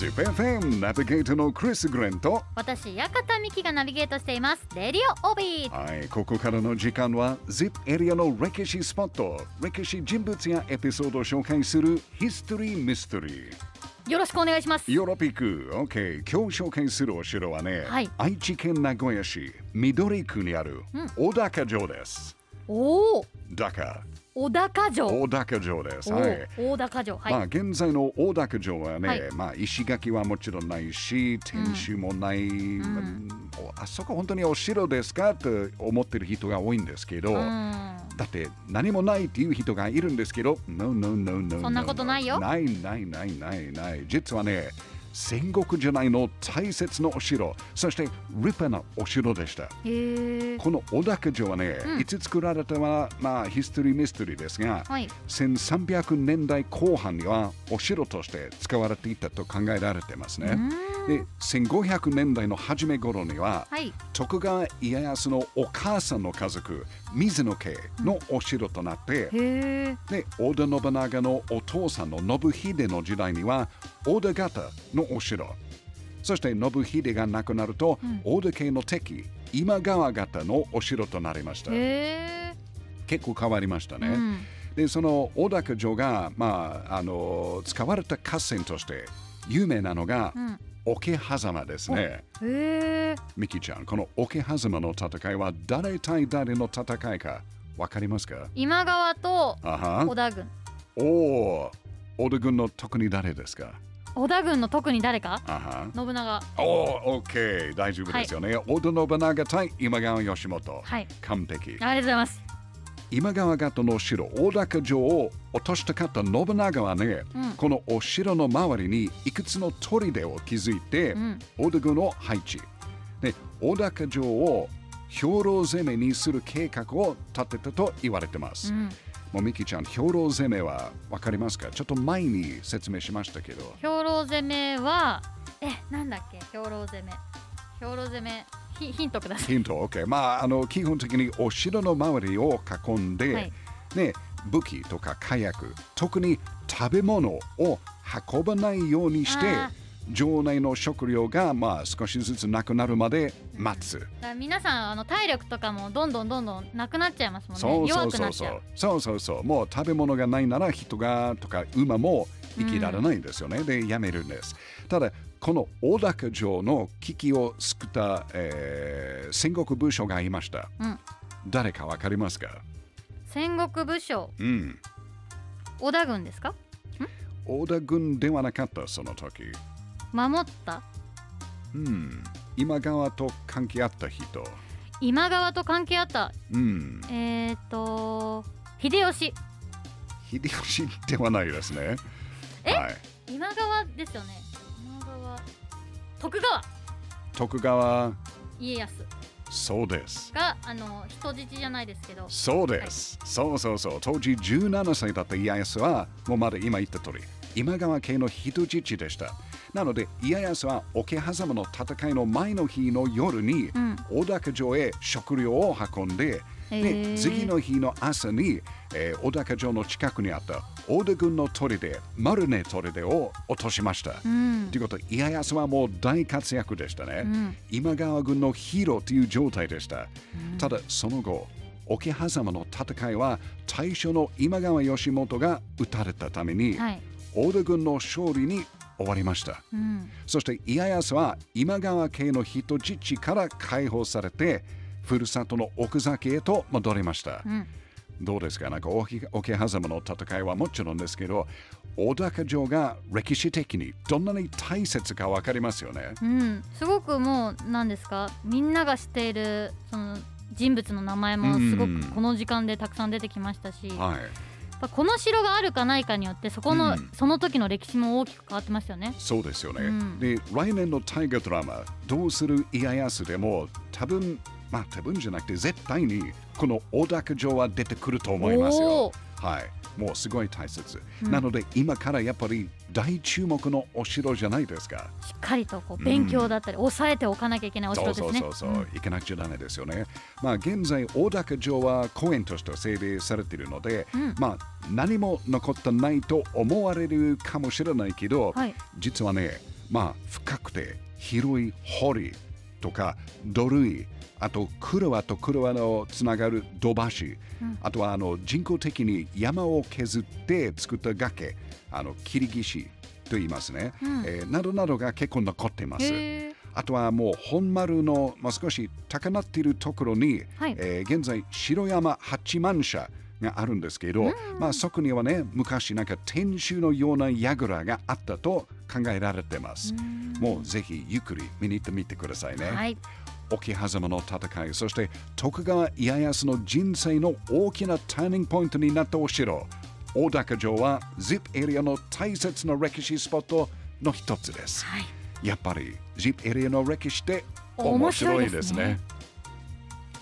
ZIPFM ナビゲーターのクリス・グレンと私館美希がナビゲートしています。レディオオビー。はい、ここからの時間は ZIP エリアの歴史スポット歴史人物やエピソードを紹介するヒストリー・ミステリーよろしくお願いします。ヨーロピック。OK 今日紹介するお城はね、はい。愛知県名古屋市緑区にある小高城です、おお高小高城。小高城です。おはい。お大高城。はい、まあ現在の大高城はね、はい。まあ石垣はもちろんないし天守もない、まああそこ本当にお城ですかって思ってる人が多いんですけど、うん。だって何もないっていう人がいるんですけど No, no, no, no, no そんなことないよ。ないないないないない。実はね戦国時代の大切なお城。そして立派なお城でした。この小高城はね、うん。いつ作られたはまあヒストリーミステリーですが、はい。1300年代後半にはお城として使われていたと考えられていますね。で1500年代の初め頃にははい。徳川家康のお母さんの家族水野家のお城となって、へえ。で織田信長のお父さんの信秀の時代には織田方のお城そして信秀が亡くなると、うん織田家の敵今川方のお城となりました結構変わりましたね、うんでその小高城が、まあ、あの使われた合戦として有名なのがうん桶狭間ですね。ミキちゃん、この桶狭間の戦いは誰対誰の戦いかわかりますか今川と織田軍おお、織田軍の特に誰ですか織田軍の特に誰か？あは信長おお、オッケー、大丈夫ですよね。織田信長対今川義元。はい完璧。ありがとうございます今川方の城、大高城を落としたかった信長はね、うんこのお城の周りにいくつの砦を築いて、うん織田軍を配置。で、大高城を兵糧攻めにする計画を立てたと言われてます。うんもうミキちゃん、兵糧攻めは分かりますか？ちょっと前に説明しましたけど。兵糧攻めはえなんだっけ？兵糧攻め。兵糧攻め。ヒヒントください。ヒント、OK。まあ、あの、基本的にお城の周りを囲んで、はい。ね、武器とか火薬、特に食べ物を運ばないようにしてあ、城内の食料が、まあ、少しずつなくなるまで待つ。皆さんあの体力とかもどんどんどんどんなくなっちゃいますもんねそうそ弱うそうそう。そうそうそう。もう食べ物がないなら人がとか馬も生きられないんですよね。で、やめるんです。ただ、この大高城の危機を救った、えー戦国武将がいました。うん誰かわかりますか？戦国武将うん。織田軍ですか？織田軍ではなかった、その時。守ったうん。今川と関係あった人。今川と関係あったうん。えっ、ー、と秀吉秀吉ではないですね。え？はい。今川ですよね今川徳川徳川、家康そうです。があの人質じゃないですけどそうです。そうそうそう。当時17歳だった家康は、もうまだ今言った通り、今川家の人質でした。なので、家康は桶狭間の戦いの前の日の夜に、うん大高城へ食料を運んで、へでー次の日の朝に、えー、小高城の近くにあった大田軍の砦、丸根砦を落としました。うんということで、家康はもう大活躍でしたね。うん今川軍のヒーローという状態でした。ただ、その後、桶狭間の戦いは大将の今川義元が撃たれたために、はい大田軍の勝利に終わりました。うんそして家康は今川家の人質から解放されて、ふるさとの奥崎へと戻りました。うんどうですか？なんか桶桶狭間の戦いはもちろんですけど、大高城が歴史的にどんなに大切かわかりますよね。うん、すごくもう何ですか？みんなが知っているその人物の名前もすごうんくこの時間でたくさん出てきましたし、はい。ぱこの城があるかないかによってそこの、うんその時の歴史も大きく変わってますよね。そうですよね。うんで、来年の大河ドラマ、どうする家康でも、多分まあ多分じゃなくて、絶対にこの大高城は出てくると思いますよお。はい。もうすごい大切。うんなので、今からやっぱり大注目のお城じゃないですか。しっかりとこう勉強だったり、抑えておかなきゃいけないおそう城ですね。そうそうそう、ん行かなくちゃダメですよね。まあ現在、大高城は公園として整備されているので、うんまあ何も残ってないと思われるかもしれないけど、はい実はね、まあ深くて広い堀とか土塁あと車と車のつながる土橋、うん。あとはあの人工的に山を削って作った崖。あの切り岸と言いますね、うん。えーなどなどが結構残っています。あとはもう本丸の、まあ、少し高鳴っているところに、はい。えー現在白山八幡社があるんですけど、まあ、そこにはね昔なんか天守のような櫓があったと考えられてます。もうぜひゆっくり見に行ってみてくださいね。はい沖狭間の戦いそして徳川家康の人生の大きなターニングポイントになったお城大高城は ZIP エリアの大切な歴史スポットの一つです。はいやっぱり ZIP エリアの歴史って面白いですね。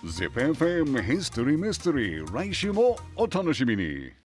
ZIPFM History Mystery 来週もお楽しみに